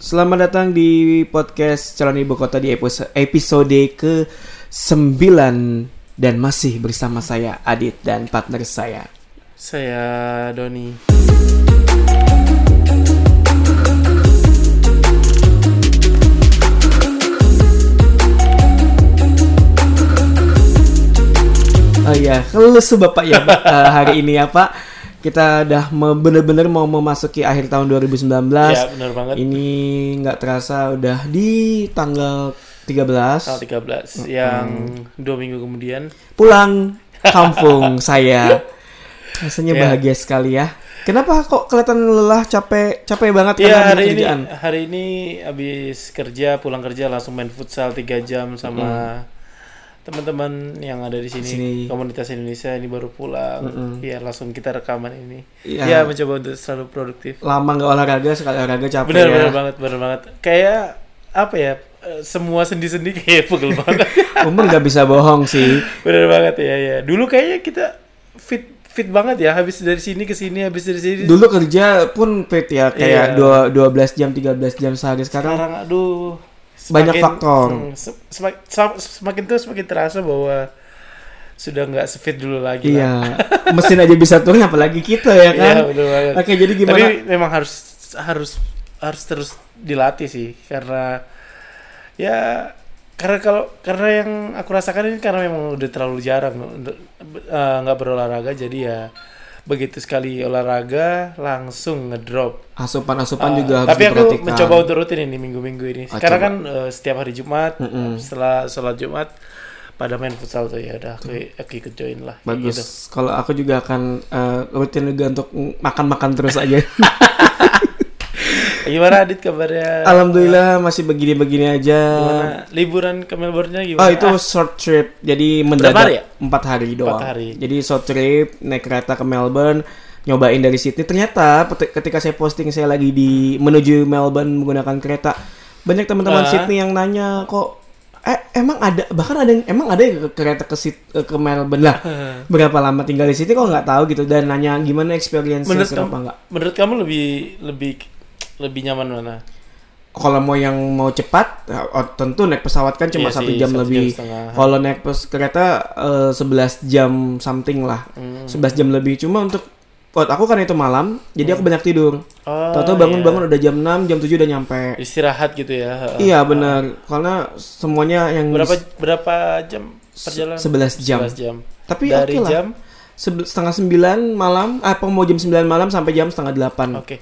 Selamat datang di podcast Calon Ibu Kota di episode, episode ke 9 dan masih bersama saya Adit dan partner saya. Saya Doni. Oh iya, lesu Bapak ya Pak Eh, hari ini ya Pak. Kita udah bener-bener mau memasuki akhir tahun 2019. Ya, benar banget. Ini nggak terasa udah di tanggal 13 Tanggal 13 yang dua minggu kemudian. pulang kampung saya. Rasanya Ya. bahagia sekali ya. Kenapa kok kelihatan lelah, capek, capek banget Iya karena hari ini hari ini habis kerja pulang kerja langsung main futsal 3 jam sama teman-teman yang ada di sini, Sini. komunitas Indonesia ini baru pulang. Mm-mm. Ya langsung kita rekaman ini. Iya. Ya mencoba untuk selalu produktif. Lama nggak olahraga, sekali olahraga capek Benar ya. benar banget benar banget. Kayak apa ya? eh, Semua sendi-sendi kayak pegel banget. Umur nggak bisa bohong sih. Bener banget ya ya. Dulu kayaknya kita fit fit banget ya. Habis dari sini ke sini, habis dari sini. Dulu kerja pun fit ya, kayak Iya. dua 12 jam, 13 jam sehari. Sekarang sekarang aduh Banyak faktor. hmm, se- semak- sem- semakin tuh semakin terasa bahwa sudah nggak sefit dulu lagi lah. Iya, mesin aja bisa turun apalagi kita ya kan. Iya, betul banget. Oke, jadi gimana? Tapi memang harus harus harus terus dilatih sih karena ya karena kalau karena yang aku rasakan ini karena memang udah terlalu jarang untuk eh, nggak berolahraga jadi ya begitu sekali olahraga langsung ngedrop. Asupan-asupan Ah, juga harus tapi aku mencoba untuk rutin ini minggu-minggu ini. Ah, Sekarang coba. kan eh, setiap hari Jumat Mm-mm. setelah sholat Jumat pada main futsal tuh ya udah aku, aku ikut join lah. Bagus. gitu. Kalau aku juga akan eh, rutin juga untuk makan-makan terus aja. Gimana Adit kabarnya? Alhamdulillah masih begini-begini aja. Gimana liburan ke Melbourne-nya gimana? Oh itu short trip, jadi hari mendadak ya? empat hari doang. hari. Jadi short trip naik kereta ke Melbourne, nyobain dari Sydney. Ternyata ketika saya posting saya lagi di menuju Melbourne menggunakan kereta, banyak teman-teman Ah. Sydney yang nanya kok, eh emang ada bahkan ada yang emang ada ya ke kereta ke eh, ke Melbourne lah. Berapa lama tinggal di Sydney kok nggak tahu gitu dan nanya gimana experience menurut kamu, apa enggak. menurut kamu lebih lebih lebih nyaman mana? Kalau mau yang mau cepat, oh, tentu naik pesawat kan cuma Iya satu sih, jam lebih. Kalau naik pes kereta 11 jam something lah. Hmm. 11 jam lebih. Cuma untuk buat aku kan itu malam, jadi aku banyak tidur. Oh, Tahu-tahu bangun-bangun udah jam 6, jam 7 udah nyampe. iya. istirahat gitu ya. Iya benar. Karena semuanya yang Berapa berapa jam perjalanan? 11 jam. 11 jam. Tapi Dari oke lah. jam setengah 9 malam, apa mau jam 9 malam sampai jam setengah 8. Oke.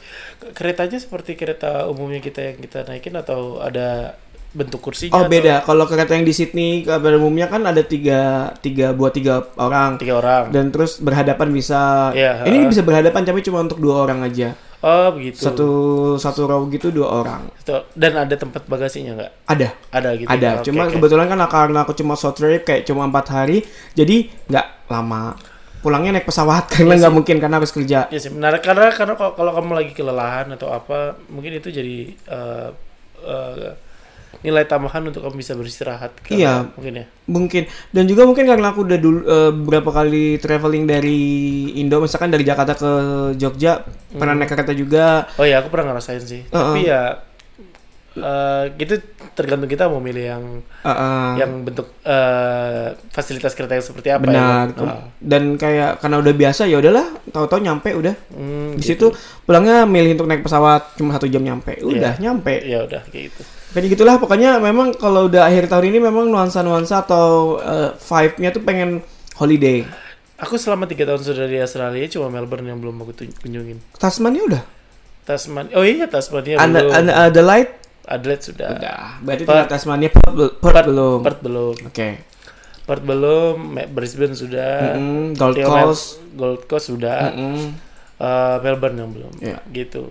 Keretanya seperti kereta umumnya kita yang kita naikin atau ada bentuk kursinya? Oh atau- beda. Kalau kereta yang di Sydney pada umumnya kan ada tiga tiga buat tiga orang Tiga orang. dan terus berhadapan bisa. Iya, ini ha. bisa berhadapan tapi cuma untuk dua orang aja. Oh begitu. Satu satu row gitu dua orang. Dan ada tempat bagasinya nggak? Ada. Ada gitu. Ada, Oke, cuma oke. kebetulan kan karena aku cuma short trip kayak cuma empat hari, jadi nggak lama. Pulangnya naik pesawat karena Iya nggak mungkin karena harus kerja. Ya sih menarik karena karena kalau, kalau kamu lagi kelelahan atau apa mungkin itu jadi eh, eh, nilai tambahan untuk kamu bisa beristirahat. Iya. Mungkin ya. Mungkin dan juga mungkin karena aku udah dulu eh, beberapa kali traveling dari Indo, misalkan dari Jakarta ke Jogja, pernah Hmm. naik kereta juga. Oh ya aku pernah ngerasain sih. Uh-uh. Tapi ya eh, gitu tergantung kita mau milih yang Eh, eh, yang bentuk eh, fasilitas kereta yang seperti apa benar. ya. Ah. Dan kayak karena udah biasa ya udahlah, tahu-tahu nyampe udah. Hmm, Di gitu. situ pulangnya milih untuk naik pesawat cuma satu jam nyampe. Udah nyampe. Ya udah kayak gitu. Kayak gitulah pokoknya memang kalau udah akhir tahun ini memang nuansa-nuansa atau eh, vibe-nya tuh pengen holiday. Aku selama tiga tahun sudah di Australia cuma Melbourne yang belum aku kunjungin. Tasmania udah. Tasmania. Oh iya Tasmania Ada belum. ada Adelaide Adelaide sudah. udah. Berarti Perth. tinggal Tasmania Perth, Perth Perth- belum. Perth belum. Oke. Perth belum. Brisbane sudah. Mm-mm, Gold Theo Mel- Coast. Gold Coast sudah. Mm-mm. Eh, Melbourne yang belum. Iya. Gitu.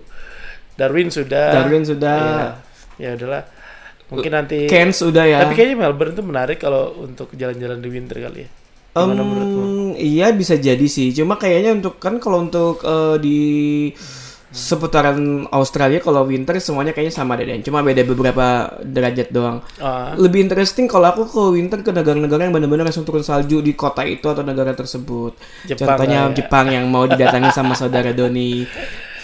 Darwin sudah. Darwin sudah. Iya. Ya udahlah. Mungkin nanti. Cairns udah ya. Tapi kayaknya Melbourne itu menarik kalau untuk jalan-jalan di winter kali ya. Gimana Em, menurutmu? Iya bisa jadi sih. Cuma kayaknya untuk kan kalau untuk eh, di seputaran Australia kalau winter semuanya kayaknya sama deh Dan. Cuma beda beberapa derajat doang. Ah, Lebih interesting kalau aku ke winter ke negara-negara yang benar-benar langsung turun salju di kota itu atau negara tersebut. Jepang Contohnya ya. Jepang yang mau didatangi sama saudara Doni.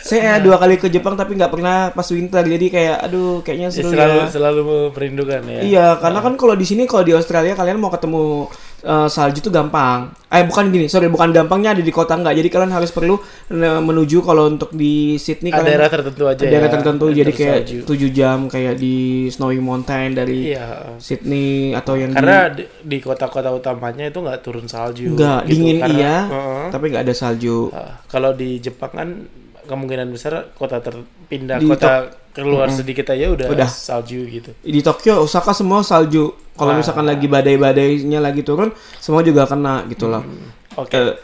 saya dua kali ke Jepang tapi nggak pernah pas winter jadi kayak aduh kayaknya Ya, seru selalu ya. selalu merindukan ya. Iya, karena kan kalau di sini kalau di Australia kalian mau ketemu eh, salju tuh gampang. Eh bukan gini, sorry bukan gampangnya ada di kota nggak. Jadi kalian harus perlu menuju kalau untuk di Sydney kalian daerah tertentu aja daerah ya, tertentu jadi kayak tersalju. 7 jam kayak di Snowy Mountain dari Iya. Sydney atau yang Karena di, di kota-kota utamanya itu nggak turun salju. Enggak, gitu. dingin Karena- iya, Heeh. tapi nggak ada salju. Ah, kalau di Jepang kan kemungkinan besar kota terpindah Di kota keluar sedikit aja udah, Udah. salju gitu. Di Tokyo, Osaka semua salju. Kalau Wah. misalkan lagi badai-badainya lagi turun, semua juga kena gitu loh. Oke. Eh,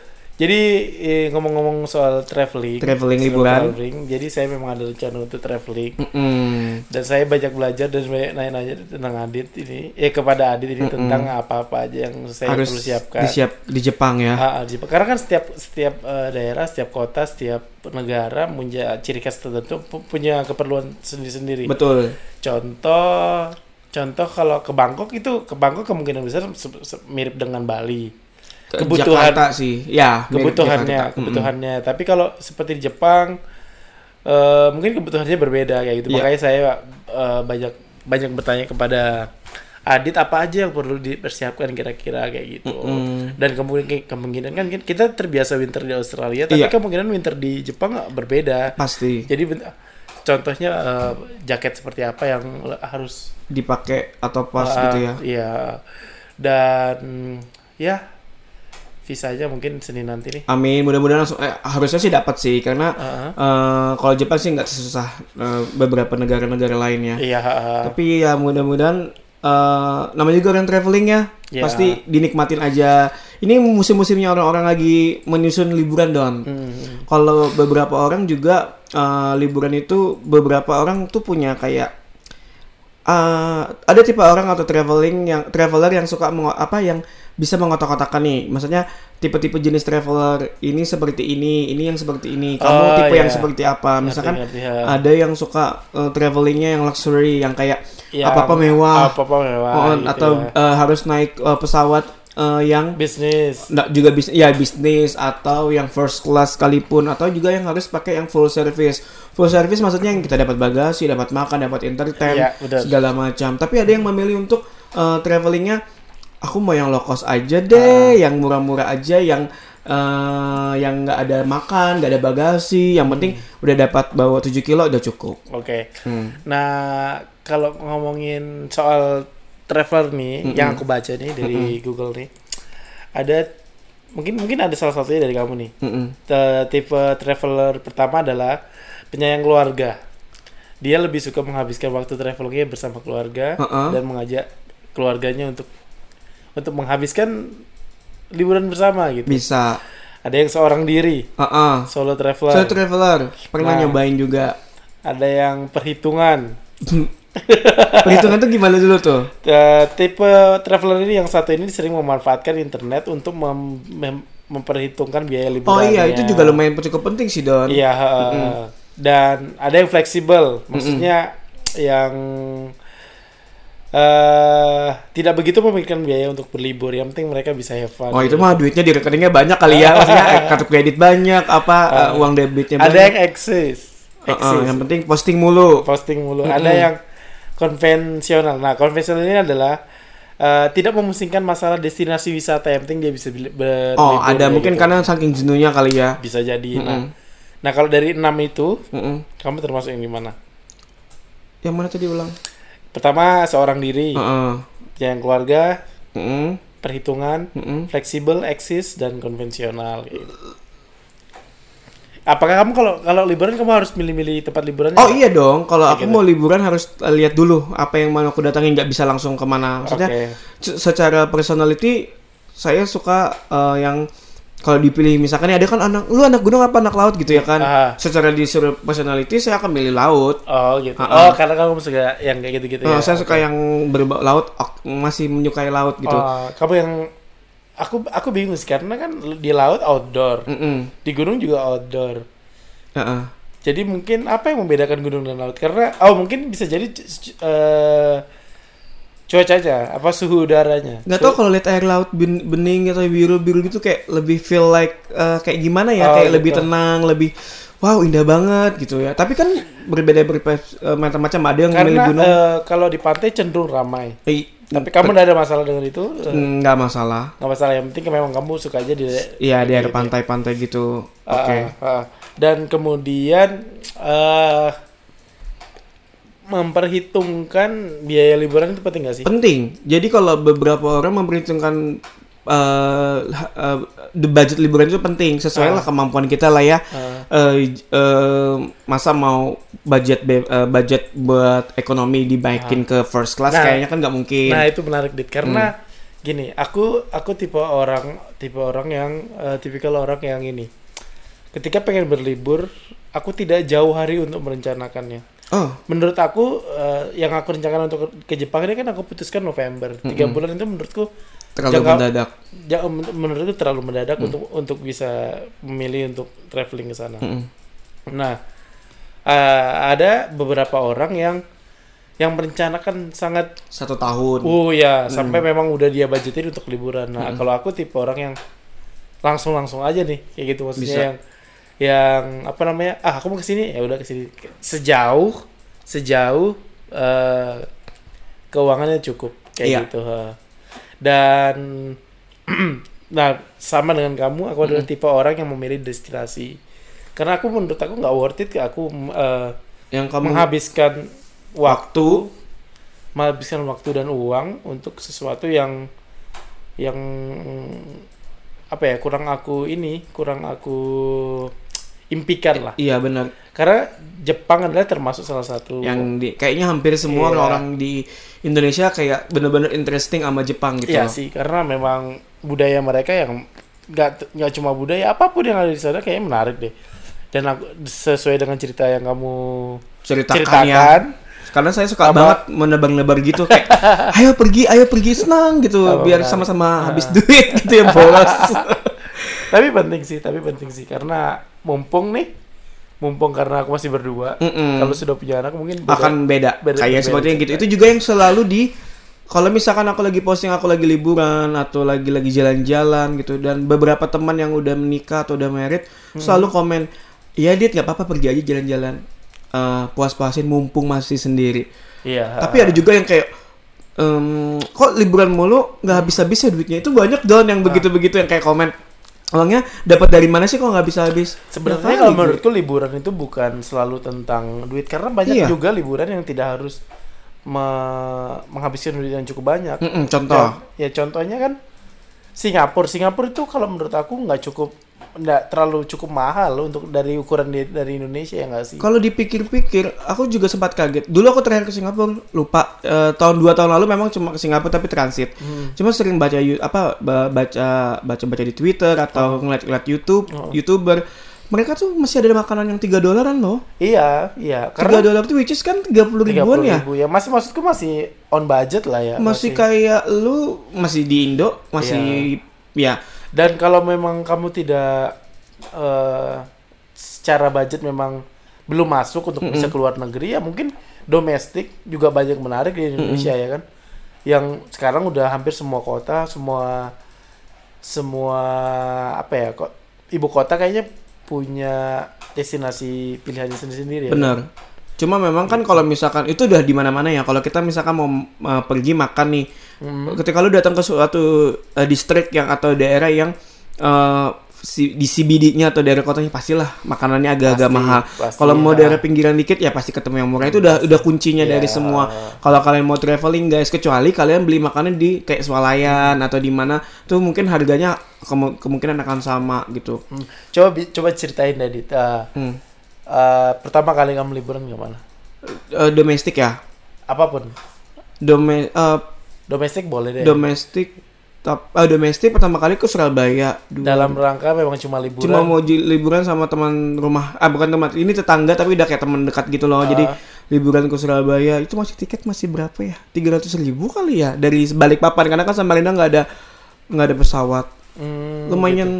Jadi eh, ngomong-ngomong soal traveling, Traveling, liburan. traveling, jadi saya memang ada rencana untuk traveling mm-mm. dan saya banyak belajar dan banyak nanya-nanya tentang Adit ini, eh kepada Adit ini tentang apa-apa aja yang saya harus perlu siapkan. disiap di Jepang ya. Ah, ah, di Jepang. Karena kan setiap setiap eh, daerah, setiap kota, setiap negara punya ciri khas tertentu, pu- punya keperluan sendiri-sendiri. Betul. Contoh, contoh kalau ke Bangkok itu ke Bangkok kemungkinan besar mirip dengan Bali. Kebutuhan Jakarta sih, ya. kebutuhannya, Jakarta. kebutuhannya. Tapi kalau seperti di Jepang, eh, mungkin kebutuhannya berbeda kayak gitu. Iya. Makanya saya eh, banyak banyak bertanya kepada Adit apa aja yang perlu dipersiapkan kira-kira kayak gitu. Mm-mm. Dan kemungkinan kemungkinan kan kita terbiasa winter di Australia, tapi Iya. kemungkinan winter di Jepang berbeda. Pasti Jadi contohnya eh, jaket seperti apa yang harus dipakai atau pas Ah, gitu ya. Iya. Dan ya visanya mungkin Senin nanti nih. Amin, mudah-mudahan langsung eh, harusnya sih dapat sih karena Heeh. eh, kalau Jepang sih nggak sesusah eh, beberapa negara-negara lainnya. Iya, heeh. Tapi ya mudah-mudahan eh, namanya juga orang traveling ya, Ya. pasti dinikmatin aja. Ini musim-musimnya orang-orang lagi menyusun liburan don. Hmm. Kalau beberapa orang juga eh, liburan itu beberapa orang tuh punya kayak eh, ada tipe orang atau traveling yang traveler yang suka apa yang bisa mengotak-kotakan nih. Maksudnya tipe-tipe jenis traveler ini seperti ini, ini yang seperti ini. Kamu Oh, tipe yang iya. seperti apa? Misalkan Ngerti, ngerti, ya. ada yang suka eh, travelingnya yang luxury, yang kayak Yang apa-apa mewah, Apa-apa mewah. Oh, gitu atau ya. eh, harus naik eh, pesawat eh, yang bisnis. Nggak juga bis ya bisnis atau yang first class sekalipun atau juga yang harus pakai yang full service. Full service maksudnya yang kita dapat bagasi, dapat makan, dapat entertain, Iya, benar. segala macam. Tapi ada yang memilih untuk eh, travelingnya aku mau yang low cost aja deh, yang murah-murah aja, yang eh, yang nggak ada makan, nggak ada bagasi, yang penting udah dapat bawa 7 kilo udah cukup. Oke. Hmm. Nah, kalau ngomongin soal traveler nih Mm-mm. yang aku baca nih dari Google nih. Ada mungkin mungkin ada salah satunya dari kamu nih. Mm-mm. Te- tipe traveler pertama adalah penyayang keluarga. Dia lebih suka menghabiskan waktu travelingnya bersama keluarga Uh-uh. dan mengajak keluarganya untuk untuk menghabiskan liburan bersama gitu. Bisa. Ada yang seorang diri, Heeh. solo traveler. Saya traveler pernah Nah. nyobain juga. Ada yang perhitungan. Perhitungan tuh gimana dulu tuh? Eh, tipe traveler ini yang satu ini sering memanfaatkan internet untuk mem- mem- memperhitungkan biaya Oh liburannya. iya, itu juga lumayan cukup penting sih Don. Iya, heeh. dan ada yang fleksibel, maksudnya yang eh tidak begitu memikirkan biaya untuk berlibur. Yang penting mereka bisa have fun. Oh itu mah duitnya di rekeningnya banyak kali ya, maksudnya eh, kartu kredit banyak, apa eh, uang debitnya ada banyak. yang eksis, Heeh, eksis, yang penting posting mulu. posting mulu. Mm-mm. Ada yang konvensional. Nah, konvensional ini adalah eh, tidak memusingkan masalah destinasi wisata. Yang penting dia bisa berlibur. Oh ada kayak mungkin gitu. karena saking jenuhnya kali ya. bisa jadi. Nah, Mm-mm. nah kalau dari enam itu, Mm-mm. kamu termasuk yang gimana? Yang mana tadi ulang? Pertama seorang diri, Heeh. yang keluarga, Mm-mm. perhitungan, Mm-mm. fleksibel, eksis dan konvensional. gitu. Apakah kamu kalau kalau liburan kamu harus milih-milih tempat liburannya? Oh iya dong, kalau aku gitu. mau liburan harus eh, lihat dulu apa yang mau aku datangin, nggak bisa langsung ke mana. Maksudnya se- secara personality saya suka eh, yang kalau dipilih misalkan nih ada kan anak lu anak gunung apa anak laut gitu ya kan. Ah. Secara disuruh personality saya akan milih laut. Oh gitu. Ah. Oh karena kamu suka yang kayak gitu-gitu Eh, ya. saya suka yang berbau laut, masih menyukai laut gitu. Oh, kamu yang aku aku bingung sih karena kan di laut outdoor, Mm-mm. di gunung juga outdoor. Heeh. Jadi mungkin apa yang membedakan gunung dan laut? Karena oh mungkin bisa jadi eh, cuacanya, apa suhu udaranya. Nggak tahu kalau lihat air laut ben- bening atau biru biru gitu kayak lebih feel like eh, kayak gimana ya Oh, kayak gitu. lebih tenang lebih wow indah banget gitu ya. Tapi kan berbeda berbeda eh, macam-macam ada yang Karena gunung. eh, kalau di pantai cenderung ramai. eh, Tapi kamu tidak ada masalah dengan itu? Nggak masalah. nggak masalah. Yang penting memang kamu suka aja di. Iya di daerah pantai-pantai gitu. Ah, Oke. ah, ah. Dan kemudian eh memperhitungkan biaya liburan itu penting gak sih? Penting. Jadi kalau beberapa orang memperhitungkan eh ha- eh, the budget liburan itu penting sesuai Ah. lah kemampuan kita lah ya. Eh, j- eh, masa mau budget be- eh, budget buat ekonomi dibaikin ke first class Nah. kayaknya kan nggak mungkin. Nah itu menarik dit karena Hmm. gini aku aku tipe orang tipe orang yang eh, tipikal orang yang ini ketika pengen berlibur aku tidak jauh hari untuk merencanakannya oh, menurut aku eh, yang aku rencanakan untuk ke Jepang ini kan aku putuskan November tiga Mm-mm. bulan itu menurutku terlalu Jangka- mendadak. ja- men- menurutku terlalu mendadak Hmm. untuk untuk bisa memilih untuk traveling ke sana Mm-mm. nah eh, ada beberapa orang yang yang merencanakan sangat Satu tahun. Oh ya, Hmm. sampai memang udah dia budgetin untuk liburan. Nah, Hmm. kalau aku tipe orang yang langsung langsung aja nih, kayak gitu maksudnya Bisa. yang yang apa namanya? Ah, aku mau ke sini, ya udah ke sini. Sejauh sejauh eh, keuangannya cukup kayak Iya. gitu. ha. Dan nah, sama dengan kamu, aku adalah Hmm. tipe orang yang memilih destinasi. Karena aku menurut aku nggak worth it aku eh, Yang kamu menghabiskan waktu, menghabiskan waktu dan uang untuk sesuatu yang yang apa ya kurang aku ini kurang aku impikan lah Iya benar. karena Jepang adalah termasuk salah satu Yang di kayaknya hampir semua Iya. orang di Indonesia kayak bener-bener interesting sama Jepang gitu. Iya loh. sih karena memang budaya mereka yang nggak nggak cuma budaya apa pun yang ada di sana kayaknya menarik deh dan aku sesuai dengan cerita yang kamu Ceritakan, ya. ceritakan Karena saya suka Apa? banget menebar-nebar gitu kayak ayo pergi, ayo pergi senang gitu Oh, biar sama-sama Ah. habis duit gitu ya bolos. tapi penting sih tapi penting sih karena mumpung nih mumpung karena aku masih berdua Mm-mm. kalau sudah punya anak mungkin beda. akan beda, beda- kayak seperti yang gitu. itu juga yang selalu di kalau misalkan aku lagi posting aku lagi liburan atau lagi lagi jalan-jalan gitu dan beberapa teman yang udah menikah atau udah married Hmm. selalu komen iya dit nggak apa-apa pergi aja jalan-jalan. Eh, puas-puasin mumpung masih sendiri. Iya. Tapi ada juga yang kayak em, kok liburan mulu nggak habis-habis ya duitnya? Itu banyak don yang begitu-begitu yang kayak komen uangnya dapat dari mana sih kok nggak bisa habis? Sebenarnya Ya kalau menurutku liburan itu bukan selalu tentang duit karena banyak Iya. juga liburan yang tidak harus me- menghabiskan duit yang cukup banyak. Mm-mm, contoh. Ya, ya contohnya kan Singapura. Singapura itu kalau menurut aku nggak cukup nggak terlalu cukup mahal loh untuk dari ukuran di- dari Indonesia ya nggak sih Kalau dipikir-pikir, aku juga sempat kaget. Dulu aku terakhir ke Singapura, lupa Eh, tahun dua tahun lalu memang cuma ke Singapura tapi transit. Hmm. Cuma sering baca apa ba- baca baca baca di Twitter atau ngeliat-ngeliat YouTube, Oh. youtuber. Mereka tuh masih ada makanan yang 3 dolaran loh. iya iya 3 karena dolar tuh which is kan 30 ribuan 30 ya. ribu ya masih maksudku masih on budget lah ya Masih kayak lu masih di Indo, masih ya. Dan kalau memang kamu tidak eh, secara budget memang belum masuk untuk bisa keluar negeri ya mungkin domestik juga banyak menarik di Indonesia ya kan? Yang sekarang udah hampir semua kota semua semua apa ya kok ibu kota kayaknya punya destinasi pilihannya sendiri-sendiri ya Bener. Cuma memang kan kalau misalkan itu udah di mana-mana ya. Kalau kita misalkan mau uh, pergi makan nih, Hmm. ketika lu datang ke suatu uh, distrik yang atau daerah yang uh, si, di CBD-nya atau daerah kotanya pastilah makanannya agak-agak mahal. Kalau mau daerah pinggiran dikit ya pasti ketemu yang murah. Itu udah udah kuncinya Ya. dari semua. Kalau kalian mau traveling guys, kecuali kalian beli makanan di kayak swalayan atau di mana tuh mungkin harganya kemu- kemungkinan akan sama gitu. Hmm. coba coba ceritain Dadit Eh, Hmm. Eh, pertama kali kamu liburan ke mana Uh, domestik ya. apa pun. Dome uh, domestik boleh deh. domestik tap, ah, domestik pertama kali ke Surabaya. Dua- dalam rangka memang cuma liburan. Cuma mau liburan sama teman rumah ah bukan teman ini tetangga tapi udah kayak teman dekat gitu loh. Jadi Ah. liburan ke Surabaya itu masih tiket masih berapa ya? tiga ratus ribu kali ya dari balik papan. Karena kan Samarinda nggak ada nggak ada pesawat. Hmm, lumayan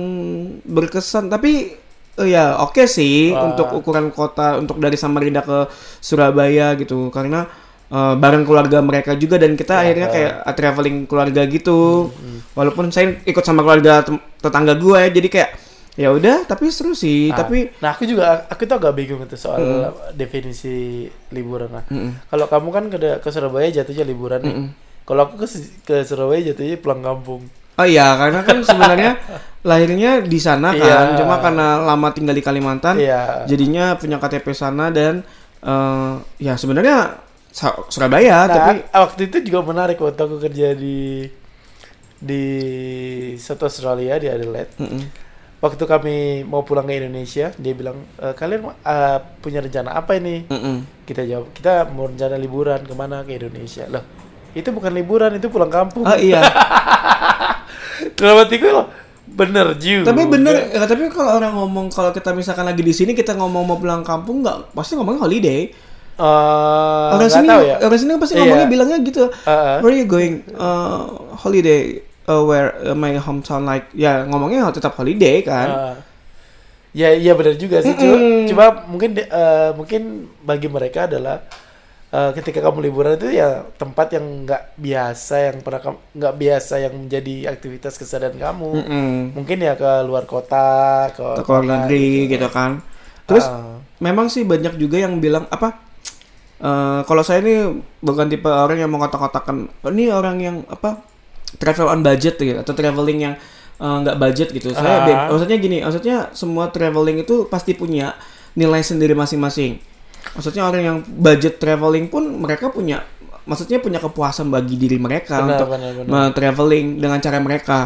berkesan. Tapi eh, ya oke sih Wah. untuk ukuran kota untuk dari Samarinda ke Surabaya gitu karena eh, bareng keluarga mereka juga dan kita Ya, akhirnya kayak eh, traveling keluarga gitu walaupun saya ikut sama keluarga tetangga gue ya jadi kayak ya udah tapi seru sih Nah, tapi nah aku juga aku tuh agak bingung itu soal definisi liburan lah. Mm-mm. Kalau kamu kan ke, ke Surabaya jatuhnya liburan nih. Mm-mm. Kalau aku ke, ke Surabaya jatuhnya pulang kampung. Oh iya, karena kan sebenarnya lahirnya di sana kan, Iya. cuma karena lama tinggal di Kalimantan, Iya. jadinya punya KTP sana dan eh, ya sebenarnya Surabaya, Nah, tapi waktu itu juga menarik waktu aku kerja di di South Australia di Adelaide. Mm-mm. Waktu kami mau pulang ke Indonesia, dia bilang "E, kalian eh, punya rencana apa ini? Mm-mm. Kita jawab kita mau rencana liburan ke mana ke Indonesia. Loh, itu bukan liburan, itu pulang kampung. Oh iya, Dalam hatiku loh, bener juga. tapi bener, ya, tapi kalau orang ngomong kalau kita misalkan lagi di sini kita ngomong mau pulang kampung nggak pasti ngomongnya holiday. Eh, orang sini, ya. orang sini pasti Iya. ngomongnya bilangnya gitu. Heeh. Where are you going? Uh, holiday. Uh, where uh, my hometown like? Ya ngomongnya tetap holiday kan. Ah. ya iya benar juga sih cuma, Mm-mm. cuma mungkin di- eh, mungkin bagi mereka adalah eh, ketika kamu liburan itu ya tempat yang nggak biasa yang pernah kamu nggak biasa yang menjadi aktivitas keseharian kamu Mm-mm. mungkin ya ke luar kota ke Ke luar negeri gitu kan. Terus Ah. memang sih banyak juga yang bilang apa? eh, kalau saya ini bukan tipe orang yang mau kotak-kotakan. "Oh, Ini orang yang apa? Travel on budget gitu atau traveling yang eh, nggak budget gitu. Saya be- maksudnya gini, maksudnya semua traveling itu pasti punya nilai sendiri masing-masing. Maksudnya orang yang budget traveling pun mereka punya maksudnya punya kepuasan bagi diri mereka Benar, untuk benar, benar. traveling dengan cara mereka.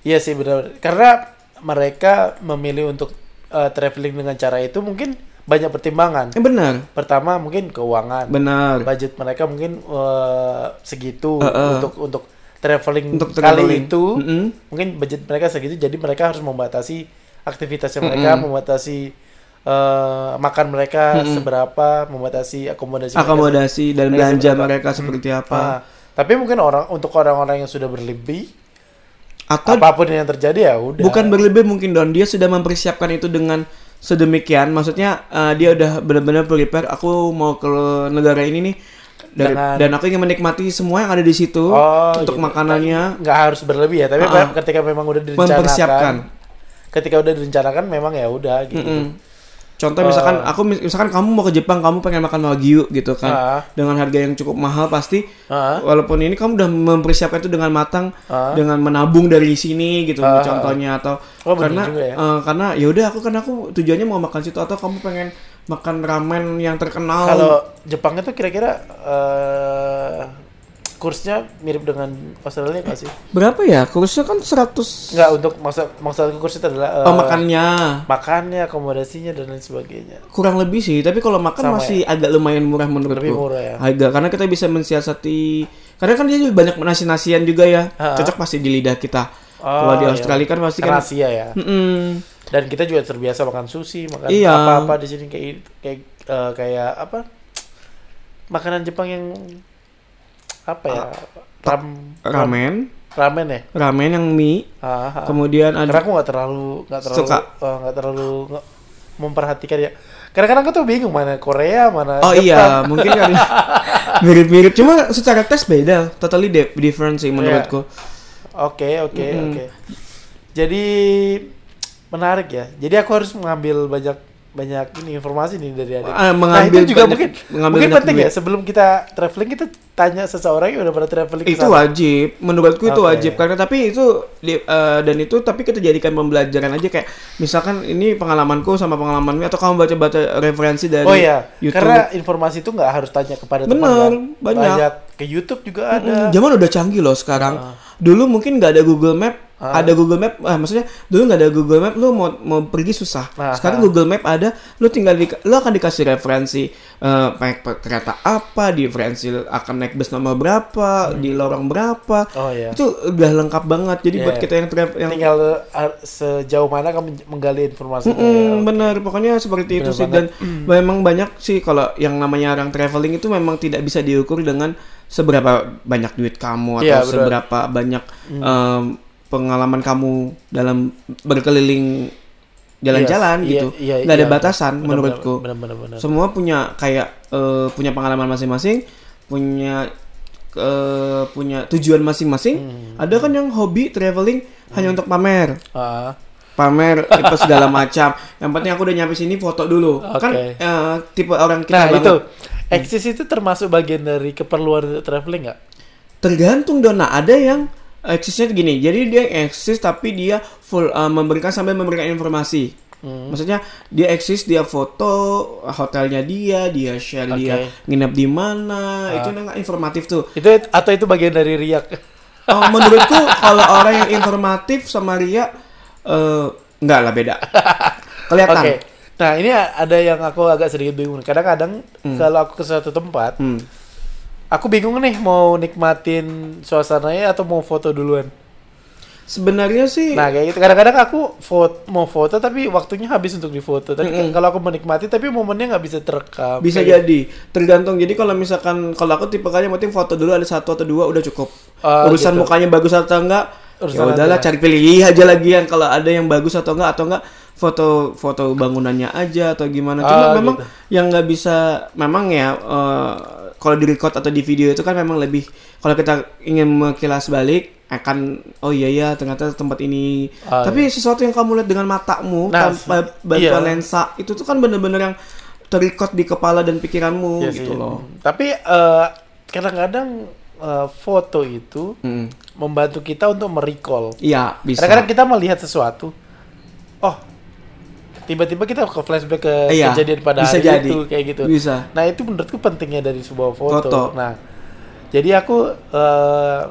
Iya sih benar. Karena mereka memilih untuk eh, traveling dengan cara itu mungkin banyak pertimbangan. Eh benar, Pertama mungkin keuangan. benar. budget mereka mungkin eh, segitu Heeh. untuk untuk traveling Untuk kali traveling. itu Mm-mm. mungkin budget mereka segitu jadi mereka harus membatasi aktivitasnya mereka Mm-mm. membatasi eh, makan mereka Mm-mm. seberapa membatasi akomodasi mereka Akomodasi dan mereka belanja seberapa. mereka seperti apa. Ah, tapi mungkin orang untuk orang-orang yang sudah berlebih Atau apa pun yang terjadi ya udah bukan berlebih mungkin Don dia sudah mempersiapkan itu dengan sedemikian maksudnya eh, dia udah benar-benar prepare aku mau ke negara ini nih dari- Dengan- dan aku ingin menikmati semua yang ada di situ Oh, untuk gitu. makanannya nggak harus berlebih ya tapi ah. ketika memang udah direncanakan ketika udah direncanakan memang ya udah gitu Mm-mm. Contoh misalkan Eh. aku mis- misalkan kamu mau ke Jepang kamu pengen makan wagyu gitu kan Ah. dengan harga yang cukup mahal pasti Ah. walaupun ini kamu udah mempersiapkan itu dengan matang Ah. dengan menabung dari sini gitu Ah. contohnya atau Oh, karena ya. eh, karena ya udah aku karena aku tujuannya mau makan situ atau kamu pengen makan ramen yang terkenal Kalau Jepang itu kira-kira eh kursnya mirip dengan Australia nggak sih? berapa ya kursnya kan 100 Nggak untuk maksud maksudku kurs itu adalah eh, oh, makannya makannya, akomodasinya dan lain sebagainya. kurang lebih sih tapi kalau makan Sama masih agak lumayan murah menurutku Lebih murah ya. agak karena kita bisa mensiasati karena kan dia juga banyak nasi-nasian juga ya Ha-ha. cocok pasti di lidah kita Oh, kalau di iya. Australia kan pasti kan Asia ya. Mm-mm. Dan kita juga terbiasa makan sushi, makan Iya. apa-apa di sini kayak kayak eh, kayak apa? Makanan Jepang yang apa ya? Ram, ramen ramen ya. ramen yang mie Ah, ah. kemudian Karena ada aku nggak terlalu nggak terlalu Suka. eh, nggak terlalu nge- memperhatikan ya. Kadang-kadang aku tuh bingung mana Korea mana Oh Jepang. iya, mungkin kan mirip-mirip. Cuma secara tes beda, totally di- different sih menurutku. Oke oke Mm-mm. oke. Jadi menarik ya. Jadi aku harus mengambil banyak banyak ini informasi nih dari adik. Nah mengambil itu juga banyak- mungkin mengambil mungkin banyak penting duit. ya sebelum kita traveling kita tanya seseorang yang udah pernah traveling Itu sana. wajib, menurutku itu Oke. wajib karena tapi itu eh, dan itu tapi kita jadikan pembelajaran aja kayak misalkan ini pengalamanku sama pengalamanmu atau kamu baca-baca referensi dari Oh iya, YouTube. karena informasi itu nggak harus tanya kepada teman Bener, kan. banyak. ke YouTube juga ada. Zaman udah canggih loh sekarang. Ah. Dulu mungkin nggak ada Google Map, Ah. ada Google Map. Ah, maksudnya dulu nggak ada Google Map, lu mau mau pergi susah. Ah, Sekarang ah. Google Map ada, lu tinggal di, lu akan dikasih referensi eh, naik kereta apa, diferensi akan naik bus nomor berapa, di lorong berapa. Oh iya. Itu udah lengkap banget. Jadi Iya. buat kita yang travel yang Tinggal uh, sejauh mana kamu menggali informasi. Mm-mm, bener, pokoknya seperti itu Bener sih dan memang banyak sih kalau yang namanya orang traveling itu memang tidak bisa diukur dengan seberapa banyak duit kamu atau Iya, bener. seberapa banyak em, pengalaman kamu dalam berkeliling jalan-jalan Iya, gitu. iya, Nggak ada iya. batasan Bener, menurutku. bener, bener, bener. Semua punya kayak eh, punya pengalaman masing-masing, punya eh, punya tujuan masing-masing. Hmm. Ada kan yang hobi traveling hanya untuk pamer. Ah. pamer apa segala macam. Yang penting aku udah nyampe sini foto dulu. Kan Oke. eh, tipe orang kita Nah banget. itu eksis itu termasuk bagian dari keperluan traveling nggak? Tergantung dong. Nah, ada yang eksisnya gini. Jadi dia eksis tapi dia full eh, memberikan sambil memberikan informasi. Hmm. Maksudnya dia eksis, dia foto hotelnya dia, dia share Oke. dia nginep di mana, Ah. itu yang informatif tuh. Itu atau itu bagian dari riak? Oh, menurutku kalau orang yang informatif sama Ria eh enggak lah beda. Kelihatan. Oke. Nah ini ada yang aku agak sedikit bingung. Kadang-kadang kalau aku ke suatu tempat, Hmm. Aku bingung nih mau nikmatin suasananya atau mau foto duluan. Sebenarnya sih Nah kayak gitu. Kadang-kadang aku foto, mau foto tapi waktunya habis untuk difoto. Tapi Mm-mm. kalau aku menikmati tapi momennya nggak bisa terekam. bisa Kayak- jadi tergantung. Jadi kalau misalkan kalau aku tipe kalian penting foto dulu ada satu atau dua udah cukup. Ah, Urusan gitu. mukanya bagus atau enggak ya udahlah cari pilih aja lagi yang kalau ada yang bagus atau enggak atau enggak foto foto bangunannya aja atau gimana. Cuma Ah, memang gitu. yang nggak bisa memang ya eh, kalau di record atau di video itu kan memang lebih kalau kita ingin mengilas balik akan oh iya ya ternyata tempat ini Ah, tapi sesuatu yang kamu lihat dengan matamu Nah, tanpa bantuan iya. lensa itu tuh kan bener-bener yang terrecord di kepala dan pikiranmu Iya gitu sih. loh Tapi eh, kadang-kadang eh, foto itu Mm. membantu kita untuk merecall. iya bisa Kadang-kadang kita melihat sesuatu, oh tiba-tiba kita ke flashback ke Iya, kejadian pada bisa hari jadi. itu kayak gitu. bisa Nah itu menurutku pentingnya dari sebuah foto. Foto. Nah jadi aku eh,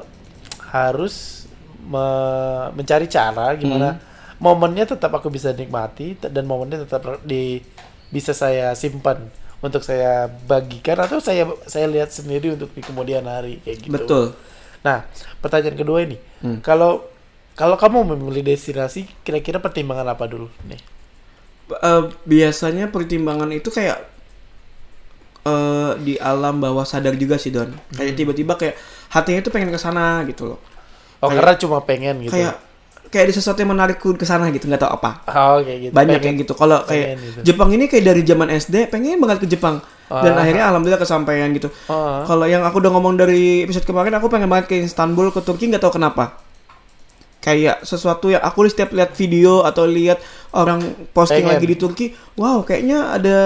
harus me- mencari cara gimana Hmm. momennya tetap aku bisa nikmati dan momennya tetap di bisa saya simpan untuk saya bagikan atau saya saya lihat sendiri untuk di kemudian hari kayak gitu. betul Nah, pertanyaan kedua ini, Hmm. kalau kalau kamu memilih destinasi, kira-kira pertimbangan apa dulu nih? Eh, biasanya pertimbangan itu kayak eh di alam bawah sadar juga sih don kayak Hmm. tiba-tiba kayak hatinya itu pengen ke sana gitu loh Oh, Kayak- karena cuma pengen gitu. kayak kayak ada sesuatu yang menarikku ke sana gitu nggak tahu apa oh, kayak gitu. banyak Pengen- kayak gitu kalau kayak gitu. Jepang ini kayak dari zaman SD pengen banget ke Jepang dan Ah. akhirnya alhamdulillah kesampaian gitu Oh, kalau yang aku udah ngomong dari episode kemarin aku pengen banget ke Istanbul ke Turki nggak tahu kenapa kayak sesuatu yang aku setiap lihat video atau lihat orang posting Pengen. lagi di Turki wow kayaknya ada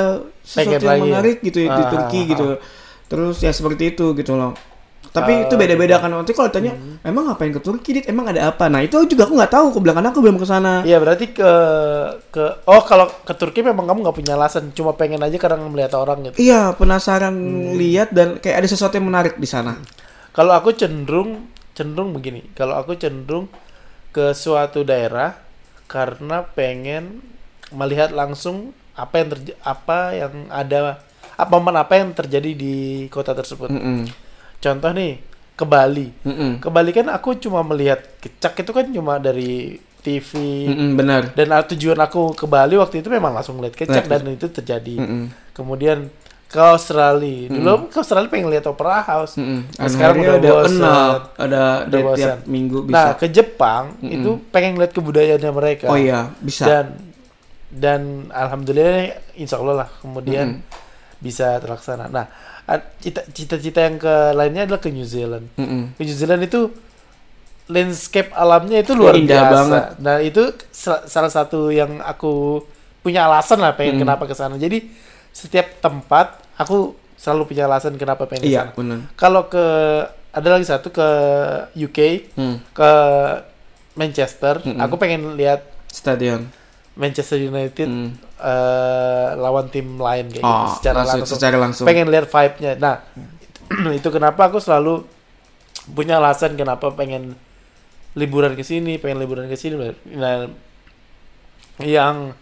sesuatu Pengen yang lagi ya? menarik gitu ya di Ah, Turki ah, gitu. terus ya seperti itu gitu loh. Tapi Ah, itu beda-beda kan. Nanti kalau tanya emang ngapain ke Turki dit? Emang ada apa? Nah itu juga aku nggak tahu. Aku bilang karena aku belum ke sana. Iya berarti ke ke oh kalau ke Turki memang kamu nggak punya alasan, cuma pengen aja karena melihat orang gitu. iya penasaran Hmm. lihat dan kayak ada sesuatu yang menarik di sana. Kalau aku cenderung cenderung begini, kalau aku cenderung ke suatu daerah karena pengen melihat langsung apa yang terjadi apa yang ada apa apa yang terjadi di kota tersebut. Mm-mm. Contoh nih ke Bali. Mm-mm. Ke Bali kan aku cuma melihat kecak itu kan cuma dari TV Mm-mm, benar dan ah, tujuan aku ke Bali waktu itu memang langsung melihat kecak Lihat dan itu terjadi. Mm-mm. Kemudian ke Australia. Dulu ke Australia pengen lihat Opera House. Mm-mm. Nah, sekarang udah bosen. kenal ada Udah bosan. tiap minggu bisa Nah, ke Jepang itu pengen lihat kebudayaannya mereka. oh iya bisa Dan dan alhamdulillah insya Allah lah kemudian bisa terlaksana. Nah, cita-cita yang ke lainnya adalah ke New Zealand. Mm-mm. Ke New Zealand itu landscape alamnya itu luar Indah biasa. banget. Nah, itu sa- salah satu yang aku punya alasan lah pengen Mm. kenapa ke sana. Jadi setiap tempat aku selalu punya alasan kenapa pengen iya benar Kalau ke ada lagi satu ke UK, Hmm. ke Manchester, Mm-mm. aku pengen lihat stadion Manchester United Hmm. eh, lawan tim lain kayak gitu oh secara langsung, langsung. secara langsung Pengen lihat vibe-nya. Nah, itu kenapa aku selalu punya alasan kenapa pengen liburan ke sini, pengen liburan ke sini. Nah, yang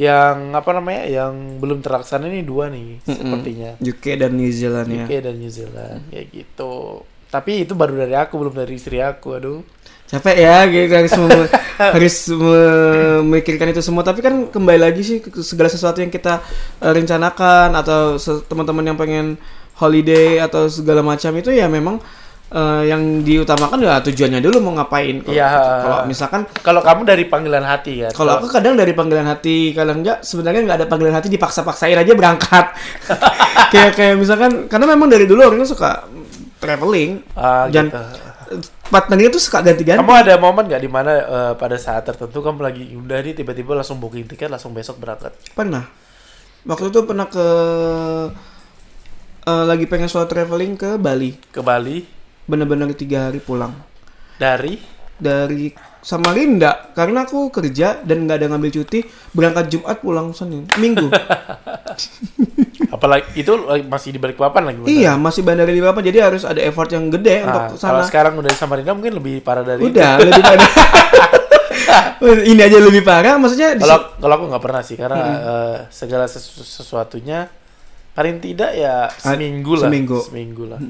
yang apa namanya? Yang belum terlaksana ini dua nih Mm-mm. sepertinya. UK dan New Zealand ya UK dan New Zealand kayak gitu. Tapi itu baru dari aku, belum dari istri aku. Aduh. capek ya gitu harus mem- harus memikirkan itu semua tapi kan kembali lagi sih segala sesuatu yang kita eh, rencanakan atau se- teman-teman yang pengen holiday atau segala macam itu ya memang eh, yang diutamakan ya tujuannya dulu mau ngapain kalau Iya. kalau misalkan Kalau kamu dari panggilan hati ya. kalau aku kadang dari panggilan hati kadang enggak sebenarnya nggak ada panggilan hati dipaksa-paksain aja berangkat kayak kayak misalkan karena memang dari dulu orangnya suka traveling ah, dan gitu. partnernya tuh suka ganti-ganti. Kamu ada momen nggak di mana eh, pada saat tertentu kamu lagi udah nih tiba-tiba langsung booking tiket langsung besok berangkat? Pernah. Waktu itu pernah ke eh, lagi pengen solo traveling ke Bali. Ke Bali Bener-bener tiga hari pulang. dari Dari Samarinda karena aku kerja dan nggak ada ngambil cuti berangkat Jumat pulang Senin Minggu apalagi itu masih di balik papan lagi. bener. iya masih bandara di Bapak jadi harus ada effort yang gede Nah, untuk kalau sana sekarang udah di Samarinda mungkin lebih parah dari itu. udah lebih parah ini aja lebih parah maksudnya di- Kalau kalau aku nggak pernah sih karena eh, segala sesu- sesuatunya paling tidak ya seminggu lah. seminggu. Seminggu lah.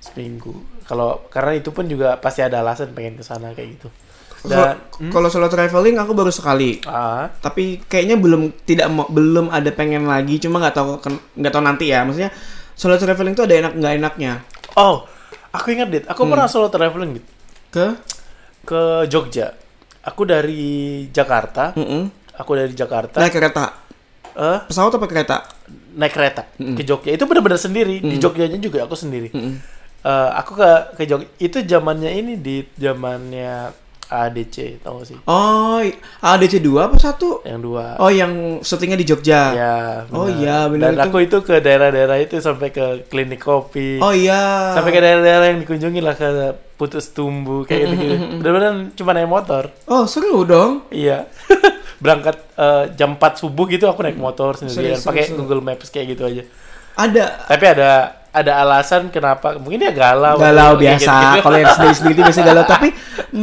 Seminggu. Kalau karena itu pun juga pasti ada alasan pengen ke sana kayak gitu. Dan kalau solo traveling aku baru sekali. Ah, tapi kayaknya belum tidak mau belum ada pengen lagi. Cuma nggak tahu nggak tahu nanti ya. Maksudnya solo traveling itu ada enak nggak enaknya. Oh, aku ingat dit, aku pernah solo traveling dit. Ke? Ke Jogja. Aku dari Jakarta, Mm-mm. aku dari Jakarta. Naik kereta? Eh? Pesawat apa kereta? Naik kereta. Ke Jogja. Itu benar-benar sendiri. Di Jogjanya juga aku sendiri. Mm-mm. Eh, aku ke ke Jogja itu zamannya ini di zamannya ADC tau gak sih? Oh ADC 2 apa satu? Yang dua. Oh yang syutingnya di Jogja. Ya Oh benar. iya, benar dan itu. aku itu ke daerah-daerah itu sampai ke klinik kopi. Oh iya. Sampai ke daerah-daerah yang dikunjungi lah ke putus tumbuh kayak gitu gitu benar-benar cuma naik motor. Oh seru dong. Iya. Berangkat eh, jam 4 subuh gitu aku naik motor sendirian pakai. Google Maps kayak gitu aja. Ada. Tapi ada ada alasan kenapa mungkin ya galau galau kayak biasa gitu-gitu. kalau yang sendiri sendiri biasa galau tapi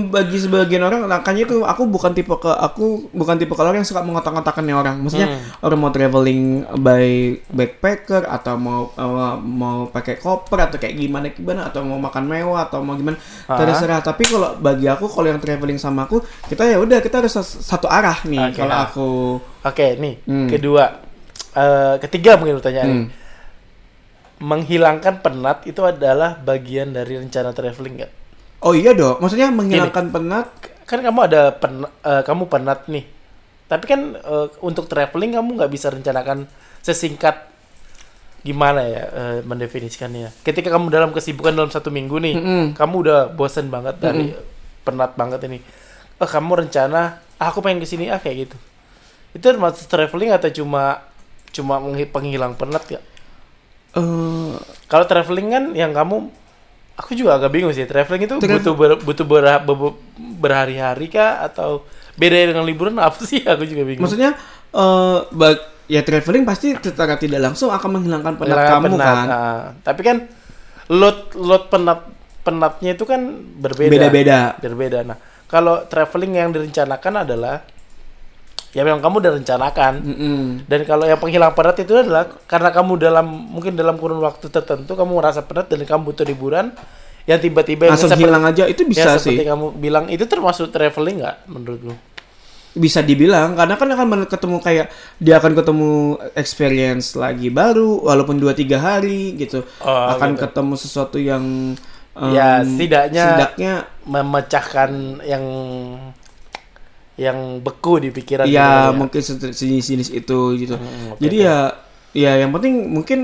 bagi sebagian orang makanya itu aku bukan tipe ke aku bukan tipe kalau orang yang suka mengotak-ngotakannya orang maksudnya Hmm. orang mau traveling by backpacker atau mau uh, mau pakai koper atau kayak gimana gimana atau mau makan mewah atau mau gimana Ah. terserah tapi kalau bagi aku kalau yang traveling sama aku kita ya udah kita harus satu arah nih Oke, kalau ah. aku Oke, nih Hmm. kedua, Eh, ketiga mungkin pertanyaannya. Hmm. Menghilangkan penat itu adalah bagian dari rencana traveling nggak? oh iya dong maksudnya menghilangkan penat Kan kamu ada pen, eh, kamu penat nih, tapi kan eh, untuk traveling kamu nggak bisa rencanakan sesingkat gimana ya eh, mendefinisikannya. Ketika kamu dalam kesibukan dalam satu minggu nih, Mm-mm. kamu udah bosen banget dari penat banget ini. Oh, kamu rencana, ah, aku pengen ke sini ah kayak gitu. Itu termasuk traveling atau cuma cuma penghilang penat ya? Eh Kalau traveling kan yang kamu aku juga agak bingung sih. Traveling itu Travel- butuh ber- butuh ber- ber- berhari-hari kah atau beda dengan liburan apa sih? Aku juga bingung. Maksudnya eh bag- ya traveling pasti secara tidak langsung akan menghilangkan penat Hilangkan kamu penat. kan. Nah, tapi kan load load penat penatnya itu kan berbeda. Beda-beda. Berbeda. Nah, kalau traveling yang direncanakan adalah ya memang kamu udah rencanakan. Mm-mm. Dan kalau yang penghilang penat itu adalah karena kamu dalam mungkin dalam kurun waktu tertentu kamu merasa penat dan kamu butuh liburan yang tiba-tiba yang Langsung seperti- hilang aja itu ya bisa seperti sih. kamu bilang itu termasuk traveling nggak menurutmu? Bisa dibilang karena kan akan ketemu kayak dia akan ketemu experience lagi baru walaupun 2 3 hari gitu. Oh, akan gitu. ketemu sesuatu yang em, Ya, setidaknya- setidaknya Memecahkan yang yang beku di pikiran ya gitu kali mungkin set- jenis-jenis itu gitu. Hmm, oke, Jadi ya ya yang penting mungkin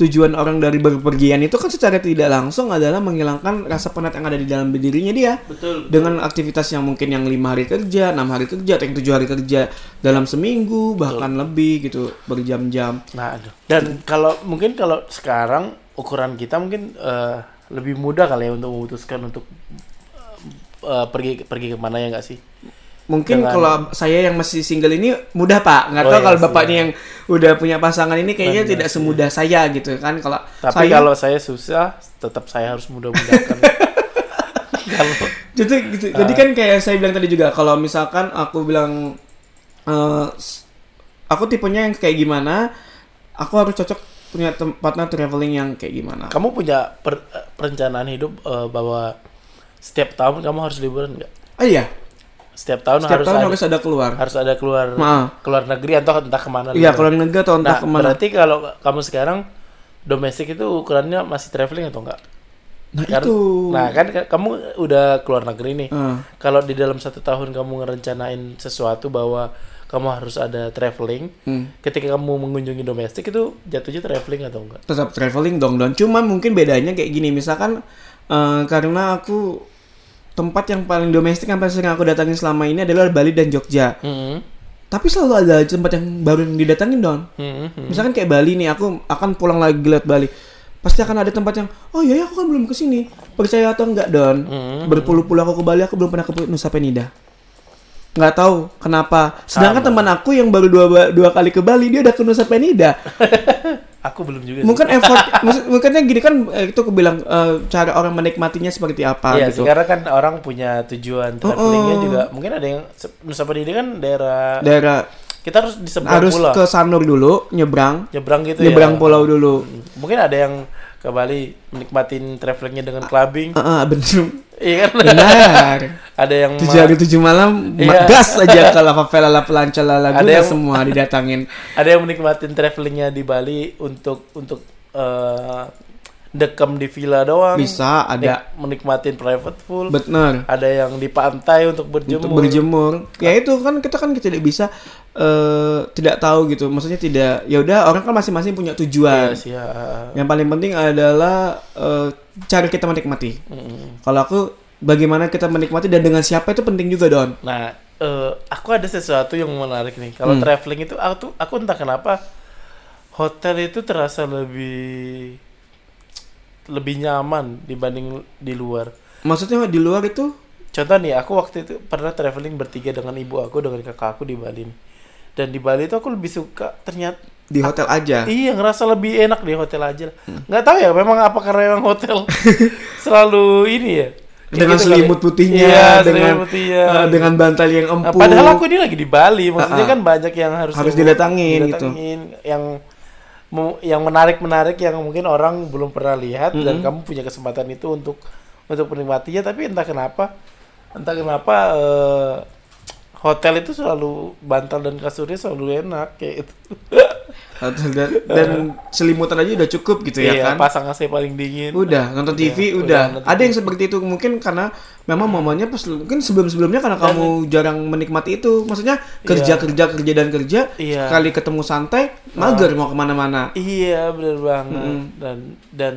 tujuan orang dari berpergian itu kan secara tidak langsung adalah menghilangkan rasa penat yang ada di dalam dirinya dia Betul. dengan aktivitas yang mungkin yang lima hari kerja, enam hari kerja, atau yang tujuh hari kerja dalam seminggu bahkan lebih gitu berjam-jam. Nah, aduh. dan kalau mungkin kalau sekarang ukuran kita mungkin eh, lebih mudah kali ya untuk memutuskan untuk eh, pergi pergi ke mana ya nggak sih? Mungkin Dengan- kalau saya yang masih single ini mudah pak, nggak Oh, tahu iya kalau bapaknya iya. yang udah punya pasangan ini kayaknya Benar tidak sih. semudah saya gitu kan kalau Tapi saya kalau saya susah, tetap saya harus mudah-mudahkan. kalau jadi gitu. Jadi kan kayak saya bilang tadi juga kalau misalkan aku bilang eh, s- aku tipenya yang kayak gimana, aku harus cocok punya tem- partner traveling yang kayak gimana. kamu punya per- perencanaan hidup eh, bahwa setiap tahun kamu harus liburan nggak? Oh iya, Setiap tahun setiap harus tahun ada, harus ada keluar. harus ada keluar Maaf. keluar negeri atau entah ke mana. Iya, liburan. keluar negeri atau entah Nah, ke mana. berarti kalau kamu sekarang domestik itu ukurannya masih traveling atau enggak? Nah Karena- itu. Nah kan ka- kamu udah keluar negeri nih. Eh, Kalau di dalam satu tahun kamu ngerencanain sesuatu bahwa kamu harus ada traveling, hmm. ketika kamu mengunjungi domestik itu jatuhnya traveling atau enggak? tetap traveling dong don. Cuma mungkin bedanya kayak gini, misalkan eh, karena aku tempat yang paling domestik yang paling sering aku datangin selama ini adalah Bali dan Jogja. Hmm. Tapi selalu ada tempat yang baru yang didatangin Don. Hmm. hmm. Misalkan kayak Bali nih, aku akan pulang lagi lihat Bali. Pasti akan ada tempat yang, oh iya, ya, aku kan belum ke sini. Percaya atau enggak Don? Hmm. Berpuluh-puluh aku ke Bali, aku belum pernah ke Nusa Penida. Nggak tahu kenapa. Sedangkan teman aku yang baru dua dua kali ke Bali, dia udah ke Nusa Penida. Aku belum juga. sih. Mungkin effort, maksud- mungkinnya gini kan eh, itu aku bilang eh, cara orang menikmatinya seperti apa Iya, gitu. sekarang kan orang punya tujuan travelingnya Oh. juga. Mungkin ada yang Nusa Penida kan daerah Daerah kita harus di seberang harus pulau. ke Sanur dulu, nyebrang, nyebrang gitu nyebrang ya. pulau dulu. Mungkin ada yang ke Bali menikmatin travelingnya dengan clubbing. Heeh, bener. Iya kan? Benar. ada yang Tujuh hari tujuh malam Iya. gas aja kalau favela la pelanca la Ada laguna yang- semua didatangin. ada yang menikmatin travelingnya di Bali untuk untuk eh, dekam di villa doang. Bisa ada Nik- menikmatin private pool. bener ada yang di pantai untuk berjemur. untuk berjemur. Ya itu kan kita kan tidak bisa eh tidak tahu gitu. Maksudnya tidak ya udah orang kan masing-masing punya tujuan. Yes, ya. Yang paling penting adalah eh, cara kita menikmati. Mm. Kalau aku bagaimana kita menikmati dan dengan siapa itu penting juga Don. Nah, eh, aku ada sesuatu yang menarik nih. Kalau Hmm. traveling itu aku tuh aku entah kenapa hotel itu terasa lebih lebih nyaman dibanding di luar. Maksudnya di luar itu Contoh nih, aku waktu itu pernah traveling bertiga dengan ibu aku dengan kakak aku di Bali nih. Dan di Bali itu aku lebih suka ternyata di hotel aja. Iya ngerasa lebih enak di hotel aja. Nggak tahu ya, memang apa karena memang hotel selalu ini ya. Kayak dengan gitu selimut kali. putihnya, Iya, dengan putihnya. eh, dengan bantal yang Nah, empuk. padahal aku ini lagi di Bali, maksudnya ah. kan banyak yang harus Harus didatangin gitu. yang yang menarik-menarik yang mungkin orang belum pernah lihat dan Mm-mm. kamu punya kesempatan itu untuk untuk menikmatinya tapi entah kenapa entah kenapa eh, hotel itu selalu bantal dan kasurnya selalu enak kayak itu. Hotel dan, dan selimutan aja udah cukup gitu ya Iya, kan. pasang AC paling dingin. Udah nonton TV Iya, udah. nonton Ada yang seperti itu mungkin karena memang momennya pas mungkin sebelum-sebelumnya karena Dan- kamu jarang menikmati itu. Maksudnya kerja Iya. kerja kerja dan kerja. Iya. Sekali ketemu santai, mager mau ke mana-mana. Iya bener banget Mm-mm. dan dan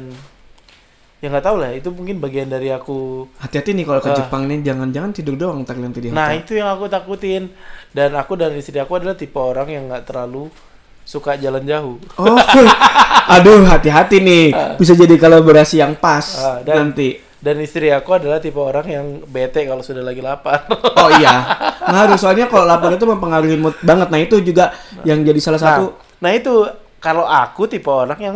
ya nggak tahu lah itu mungkin bagian dari aku Hati-hati nih kalau ke Ah. Jepang nih jangan-jangan tidur doang ntar nanti di hotel. nah itu yang aku takutin dan aku dan istri aku adalah tipe orang yang nggak terlalu suka jalan jauh Oh, aduh hati-hati nih. Bisa jadi kolaborasi yang pas Ah, dan- nanti. dan istri aku adalah tipe orang yang bete kalau sudah lagi lapar Oh iya, ngaruh soalnya kalau lapar itu mempengaruhi mood banget. Nah itu juga yang jadi salah nah, satu. nah itu kalau aku tipe orang yang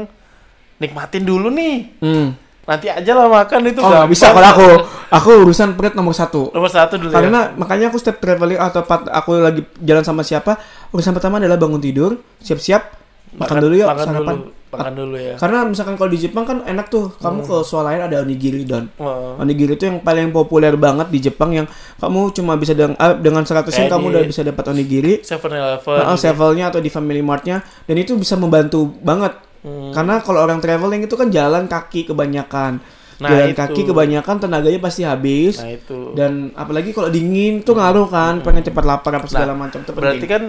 nikmatin dulu nih Hmm. Nanti aja lah makan itu Oh nggak bisa kalau aku, aku urusan perut nomor satu. nomor satu dulu ya Karena makanya aku setiap traveling atau pat, aku lagi jalan sama siapa, urusan pertama adalah bangun tidur, siap-siap, makan, dulu yuk makan sarapan. dulu makan dulu ya Karena misalkan kalau di Jepang kan enak tuh, kamu ke swalayan ada onigiri don. Oh. Onigiri itu yang paling populer banget di Jepang yang kamu cuma bisa dengan ah, dengan 100 yen Kayak kamu udah bisa dapat onigiri. Seven Eleven Nah, atau di Family Mart-nya dan itu bisa membantu banget. Hmm. Karena kalau orang traveling itu kan jalan kaki kebanyakan. Nah, jalan itu. kaki kebanyakan tenaganya pasti habis. nah itu Dan apalagi kalau dingin tuh ngaruh kan, pengen cepat lapar apa segala macam itu Hmm. Berarti penting. kan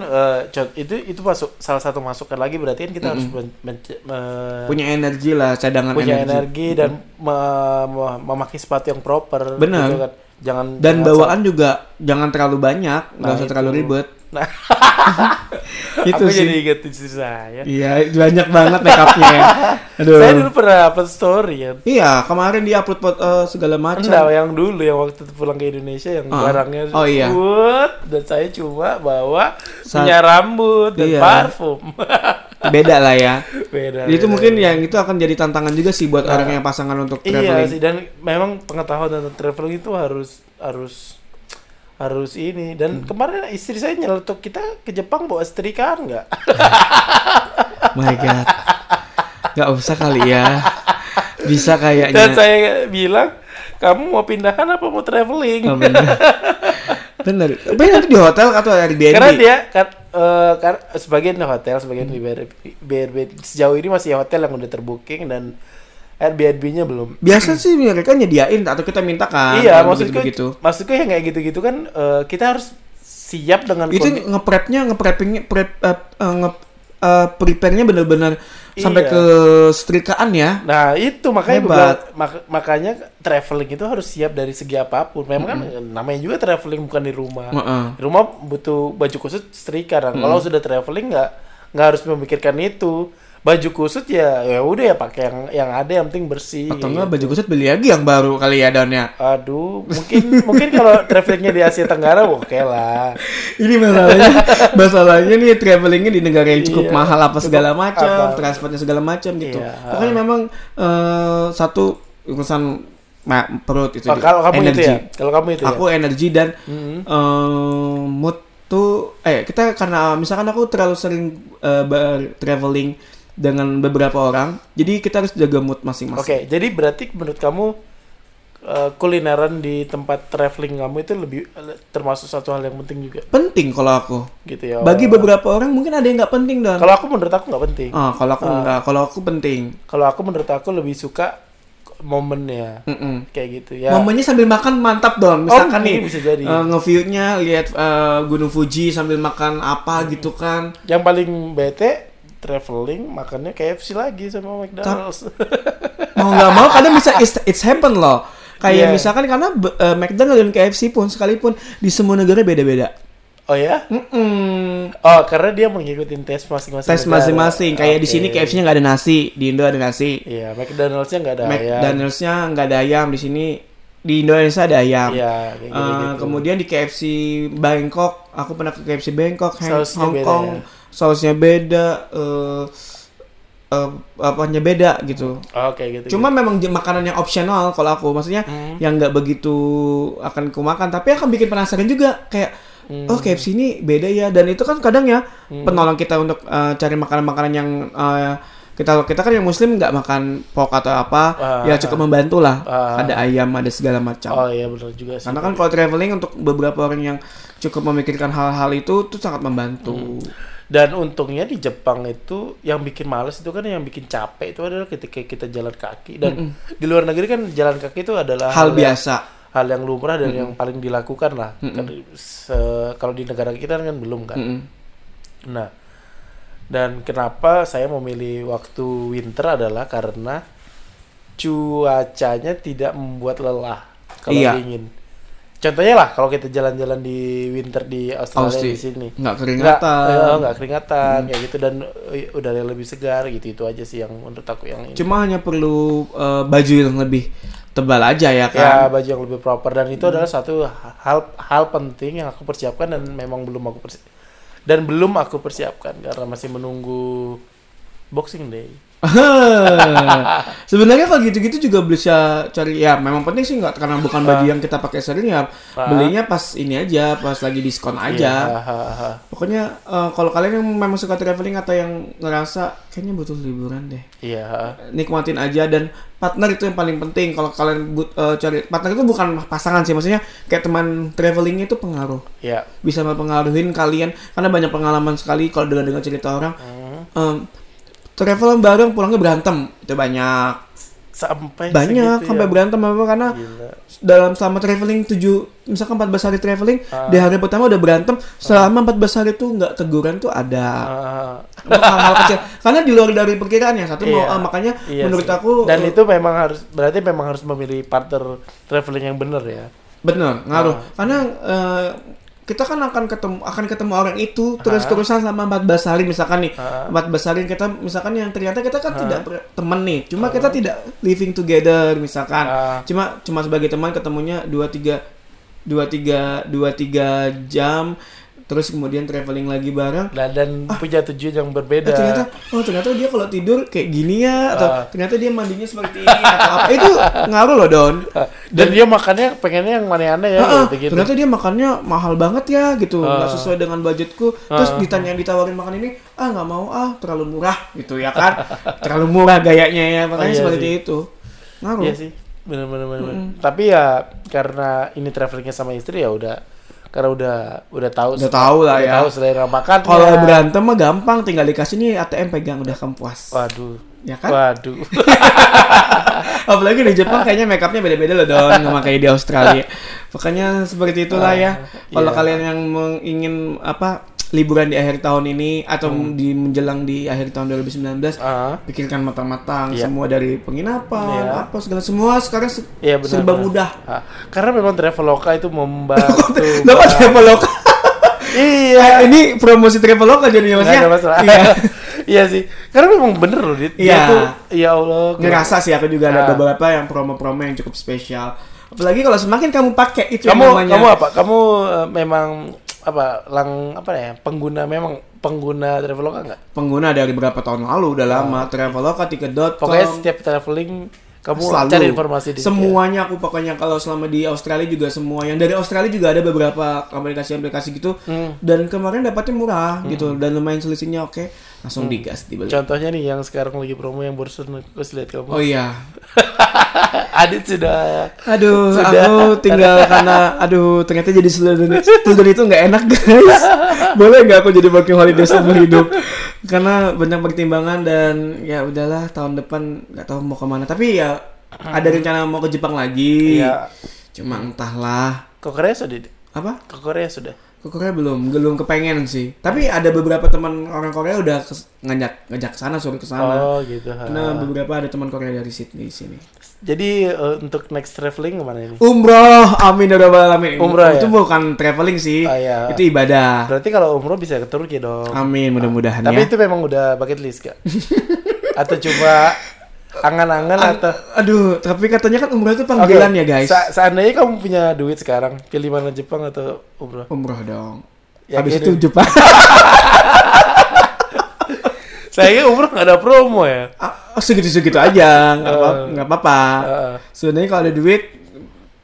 cont- itu itu masuk salah satu masukan lagi berarti kan kita harus men- men- me- Punya energi lah, cadangan punya energi. energi, dan me- me- memakai sepatu yang proper. Benar. gitu kan. Jangan Dan jangan bawaan juga jangan terlalu banyak, nggak Nah, usah itu. terlalu ribet. Nah, itu aku sih. jadi inget istri saya. Iya, banyak banget make upnya. Aduh. Saya dulu pernah upload story ya. Iya, kemarin dia upload pot- eh, segala macam. Enggak, yang dulu yang waktu itu pulang ke Indonesia yang Ah. barangnya Oh, iya. Wood, dan saya cuma bawa Sa- punya rambut dan Iya. parfum. Beda lah ya. beda. itu beda, mungkin beda. yang itu akan jadi tantangan juga sih buat Nah. orang yang pasangan untuk Iya traveling. sih dan memang pengetahuan tentang traveling itu harus harus harus ini dan Hmm. kemarin istri saya nyeletuk kita ke Jepang bawa setrika nggak? My God. Gak usah kali ya. Bisa kayaknya. Dan saya bilang kamu mau pindahan apa mau traveling? Oh, bener. bener. Tapi nanti di hotel atau Airbnb? Karena dia kan eh, kar- sebagian di hotel, sebagian di BRB, BRB. Sejauh ini masih hotel yang udah terbooking dan Airbnb-nya belum. Biasa sih mereka nyediain atau kita minta kan. iya, maksudku begitu-begitu. maksudku yang kayak gitu-gitu kan eh, kita harus siap dengan Itu ngeprepnya, ngepreppingnya, prep, eh, eh, nge, eh, prepare-nya bener-bener sampai Iya. ke setrikaan ya. Nah itu makanya bilang, mak- makanya traveling itu harus siap dari segi apa pun. Memang kan namanya juga traveling bukan di rumah. Heeh. Di rumah butuh baju khusus setrika. Nah, Kalau sudah traveling nggak nggak harus memikirkan itu. Baju kusut ya ya udah ya pakai yang yang ada yang penting bersih. Atau enggak baju kusut beli lagi yang baru kali ya Donnya. Aduh, mungkin mungkin kalau travelingnya di Asia Tenggara oke lah. Ini masalahnya, masalahnya nih travelingnya di negara yang cukup Iya, mahal apa segala macam, transportnya segala macam gitu. Iya. Pokoknya memang eh, satu urusan ma- perut itu Oh, kalau kamu energi. itu ya, kalau kamu itu Aku energi dan Mhm. eh, mood tuh eh kita karena misalkan aku terlalu sering eh, ber- traveling dengan beberapa orang, jadi kita harus jaga mood ya. Oke, masing-masing. jadi berarti menurut kamu eh, kulineran di tempat traveling kamu itu lebih eh, termasuk satu hal yang penting juga, Penting kalau aku. gitu ya. Bagi beberapa orang mungkin ada yang nggak penting dan. Kalau aku menurut aku nggak penting. Ah, kalau aku enggak, kalau aku penting. Kalau aku menurut aku lebih suka momennya Mm-mm. kayak gitu ya. Momennya sambil makan mantap dong. Misalkan Oh, nih bisa jadi. eh, nge-view-nya lihat eh, Gunung Fuji sambil makan apa gitu kan. Yang paling bete traveling makannya KFC lagi sama McDonald's. Mau nggak mau kadang bisa it's, it's happen loh. Kayak Iya. misalkan karena be- eh, McDonald dan KFC pun sekalipun di semua negara beda-beda. oh ya? Mm-mm. Oh, karena dia mengikuti tes masing-masing. Tes masing-masing. Kayak di Oke. sini KFC-nya nggak ada nasi, di Indo ada nasi. Iya, McDonald's-nya nggak ada ayam. McDonald's-nya nggak ada ayam di sini. Di Indonesia ada ayam. Iya, kayak Eh, gitu-gitu. kemudian di KFC Bangkok, aku pernah ke KFC Bangkok, Hong Hong beda Kong, ya? Sausnya beda, eh eh, apanya beda gitu. Oh, kayak gitu. Cuma memang j- makanan yang opsional kalau aku, maksudnya Hmm. yang nggak begitu akan ku makan, tapi akan bikin penasaran juga kayak Hmm. oh KFC ini beda ya dan itu kan kadang ya penolong kita untuk eh, cari makanan-makanan yang eh, kita kita kan yang muslim nggak makan pork atau apa Ah. ya cukup membantu lah Ah. ada ayam ada segala macam Oh iya benar juga sih. karena kan kalau traveling untuk beberapa orang yang cukup memikirkan hal-hal itu tuh sangat membantu. Hmm. Dan untungnya di Jepang itu yang bikin males itu kan yang bikin capek itu adalah ketika kita jalan kaki dan di luar negeri kan jalan kaki itu adalah Hal yang- biasa. hal yang lumrah dan yang paling dilakukan lah. Kan se- kalau di negara kita kan belum kan. Mm-mm. Nah, dan kenapa saya memilih waktu winter adalah karena cuacanya tidak membuat lelah kalau Iya. dingin. Contohnya lah kalau kita jalan-jalan di winter di Australia Aussie. di sini. Nggak Nggak, keringatan. eh, nggak keringatan kayak gitu dan eh, udara lebih segar gitu itu aja sih yang menurut aku yang ini. Cuma hanya perlu eh, baju yang lebih tebal aja ya ya kan. baju yang lebih proper dan itu adalah satu hal hal penting yang aku persiapkan dan memang belum aku persi dan belum aku persiapkan karena masih menunggu Boxing Day. Sebenarnya kalau gitu-gitu juga bisa cari ya memang penting sih nggak karena bukan baju yang kita pakai sering ya Ah. belinya pas ini aja pas lagi diskon aja. Iya, ha, ha. Pokoknya eh, kalau kalian yang memang suka traveling atau yang ngerasa kayaknya butuh liburan deh. Iya. nikmatin aja dan partner itu yang paling penting kalau kalian but, eh, cari partner itu bukan pasangan sih maksudnya kayak teman travelingnya itu pengaruh Iya. bisa mempengaruhin kalian karena banyak pengalaman sekali kalau dengar dengar cerita orang Hmm. em, travel bareng pulangnya berantem itu banyak Sampai banyak sampai ya. berantem apa karena Gila. dalam selama traveling 7 misalkan 14 hari traveling Ah. di hari pertama udah berantem selama 14 hari tuh nggak teguran tuh ada Ah, untuk hal-hal kecil karena di luar dari perkiraan ya satu mau Iya. ah, makanya iya menurut sih. aku dan eh, itu memang harus berarti memang harus memilih partner traveling yang benar ya. Bener, ngaruh. Ah. Karena eh, kita kan akan ketemu akan ketemu orang itu terus-terusan selama 14 hari misalkan nih. 14 hari kita misalkan yang ternyata kita kan tidak ber- teman nih. Cuma kita tidak living together misalkan. Ah. Cuma cuma sebagai teman ketemunya 2 3 2 3 2 3 jam terus kemudian traveling lagi bareng. Dan, dan punya tujuan yang berbeda. Eh, ternyata oh ternyata dia kalau tidur kayak gini ya atau Ah. ternyata dia mandinya seperti ini atau apa itu ngaruh loh Don. dan, dia makannya pengennya yang aneh-aneh ya Ah, ah, gitu gitu. ternyata dia makannya mahal banget ya gitu nggak Ah. sesuai dengan budgetku terus Ah. ditanya ditawarin makan ini ah nggak mau ah terlalu murah gitu ya kan terlalu murah gayanya ya makanya Oh, iya seperti sih. itu ngaruh Iya sih, benar-benar. benar. Tapi ya karena ini travelingnya sama istri ya udah karena udah udah tahu Udah tahu lah udah ya. tahu selera makan kalau berantem mah gampang tinggal dikasih nih ATM pegang udah kamu puas waduh. Ya kan? Waduh. Apalagi di Jepang kayaknya makeupnya beda-beda loh don sama kayak di Australia. Pokoknya seperti itulah ya. Kalau iya. kalian yang ingin apa liburan di akhir tahun ini atau di menjelang di akhir tahun 2019 Ah, pikirkan matang-matang Iya. semua dari penginapan Iya. apa segala semua sekarang se- Iya, benar, serba benar. mudah. ah. karena memang Traveloka itu membantu. Banget. Traveloka. iya. Eh, ini promosi Traveloka jadinya maksudnya. ada masalah. Iya. iya sih. Karena memang bener loh, Dit. Iya. tuh, ya Allah. Ngerasa sih aku juga ada Ah. beberapa yang promo-promo yang cukup spesial. Apalagi kalau semakin kamu pakai itu kamu namanya kamu apa? Kamu eh, memang apa lang apa ya pengguna memang pengguna Traveloka nggak? pengguna dari beberapa tahun lalu udah lama Traveloka tiket.com Oh. Pokoknya setiap traveling kamu selalu cari informasi di ya? semuanya aku pokoknya kalau selama di Australia juga semua yang dari Australia juga ada beberapa aplikasi-aplikasi gitu Hmm. dan kemarin dapatnya murah gitu dan lumayan selisihnya oke langsung digas dibeli Contohnya nih yang sekarang lagi promo yang barusan aku lihat kamu. oh iya Adit sudah aduh Sudah. aku tinggal karena aduh ternyata jadi student student itu nggak enak guys. Boleh nggak aku jadi working holiday seumur hidup? Karena banyak pertimbangan dan ya udahlah tahun depan nggak tahu mau ke mana. Tapi ya ada rencana mau ke Jepang lagi. Ya cuma entahlah. Ke Korea sudah. Apa? Ke Korea sudah. Ke Korea belum belum kepengen sih tapi ada beberapa teman orang Korea udah kes- ngajak ngajak sana suruh ke sana Oh gitu. ha. karena beberapa ada teman Korea dari Sydney di sini Jadi eh, untuk next traveling ke mana ini? umroh amin ya rabbal alamin Umroh, itu ya? bukan traveling sih Ah, iya. itu ibadah Berarti kalau umroh bisa ke Turki dong. amin mudah-mudahan Tapi ya itu memang udah bucket list gak? atau coba angan-angan atau aduh tapi katanya kan umroh itu panggilan Oke, ya guys sa- seandainya kamu punya duit sekarang, pilih mana Jepang atau umroh? umroh dong Yakin habis ini? itu Jepang Sayangnya umroh nggak ada promo ya. Ah, segitu-segitu aja nggak nggak apa-apa Heeh. sebenarnya kalau ada duit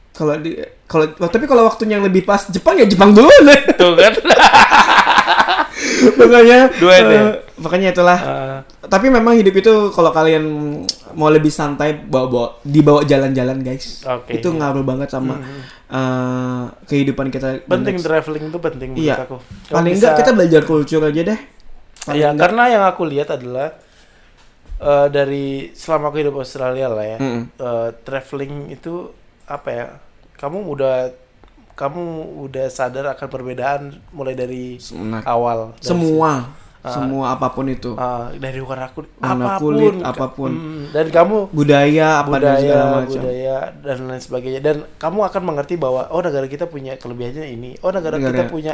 kalau di kalau tapi kalau waktunya yang lebih pas Jepang ya Jepang dulu deh Tuh kan. makanya Duet eh, ya? makanya itulah Heeh. tapi memang hidup itu kalau kalian mau lebih santai bawa bawa dibawa jalan-jalan guys Oke. itu ngaruh banget sama eh, kehidupan kita penting traveling itu penting menurut iya aku. Kamu paling bisa- enggak kita belajar culture aja deh Paling Iya, enggak- karena yang aku lihat adalah eh, dari selama aku hidup Australia lah ya, Mm-mm. eh, traveling itu apa ya? Kamu udah kamu udah sadar akan perbedaan mulai dari Nah, awal. Dari semua Ah. semua apa pun itu Ah, dari warna kulit, Warna apa pun, kulit, apa pun. Mm, dan kamu budaya apa dan budaya, segala macam budaya dan lain sebagainya. Dan kamu akan mengerti bahwa oh negara kita punya kelebihannya ini, oh negara, kita Negara. punya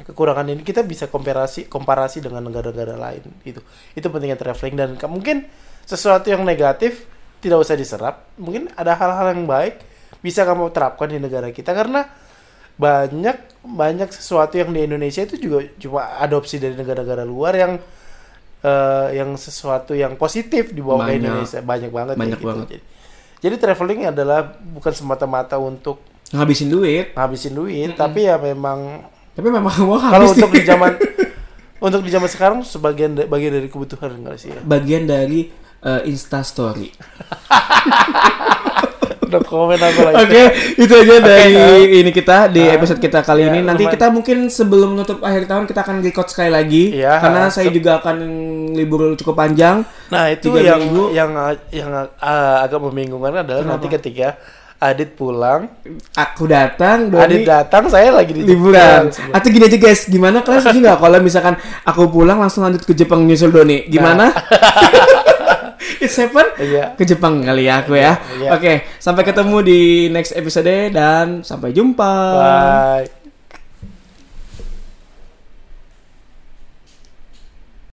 kekurangan ini. Kita bisa komparasi komparasi dengan negara-negara lain gitu. Itu pentingnya traveling dan mungkin sesuatu yang negatif tidak usah diserap. Mungkin ada hal-hal yang baik bisa kamu terapkan di negara kita karena banyak banyak sesuatu yang di Indonesia itu juga cuma adopsi dari negara-negara luar yang eh, yang sesuatu yang positif dibawa ke Banyak. Indonesia banyak banget Banyak gitu. banget. Jadi, jadi traveling adalah bukan semata-mata untuk ngabisin duit ngabisin duit, tapi ya memang tapi memang kalau untuk di zaman untuk di zaman sekarang sebagian bagian dari kebutuhan enggak sih ya? bagian dari eh, Insta Story. Udah komen aku lagi. Oke, itu aja dari eh, ini kita di ah, episode kita kali ya, ini. Nanti lumayan. kita mungkin sebelum menutup akhir tahun kita akan record sekali lagi Iya, karena ah, saya juga akan libur cukup panjang. Nah, itu yang minggu. yang yang uh, agak membingungkan adalah Kenapa? nanti ketika Adit pulang, Aku datang, Adit Doni datang, saya lagi di liburan. Jepang. Atau gini aja guys, gimana kalian setuju nggak kalau misalkan aku pulang langsung lanjut ke Jepang nyusul Doni? Gimana? It's happen? Iya. Ke Jepang kali ya aku ya. Iya. Oke, sampai ketemu di next episode dan sampai jumpa. Bye.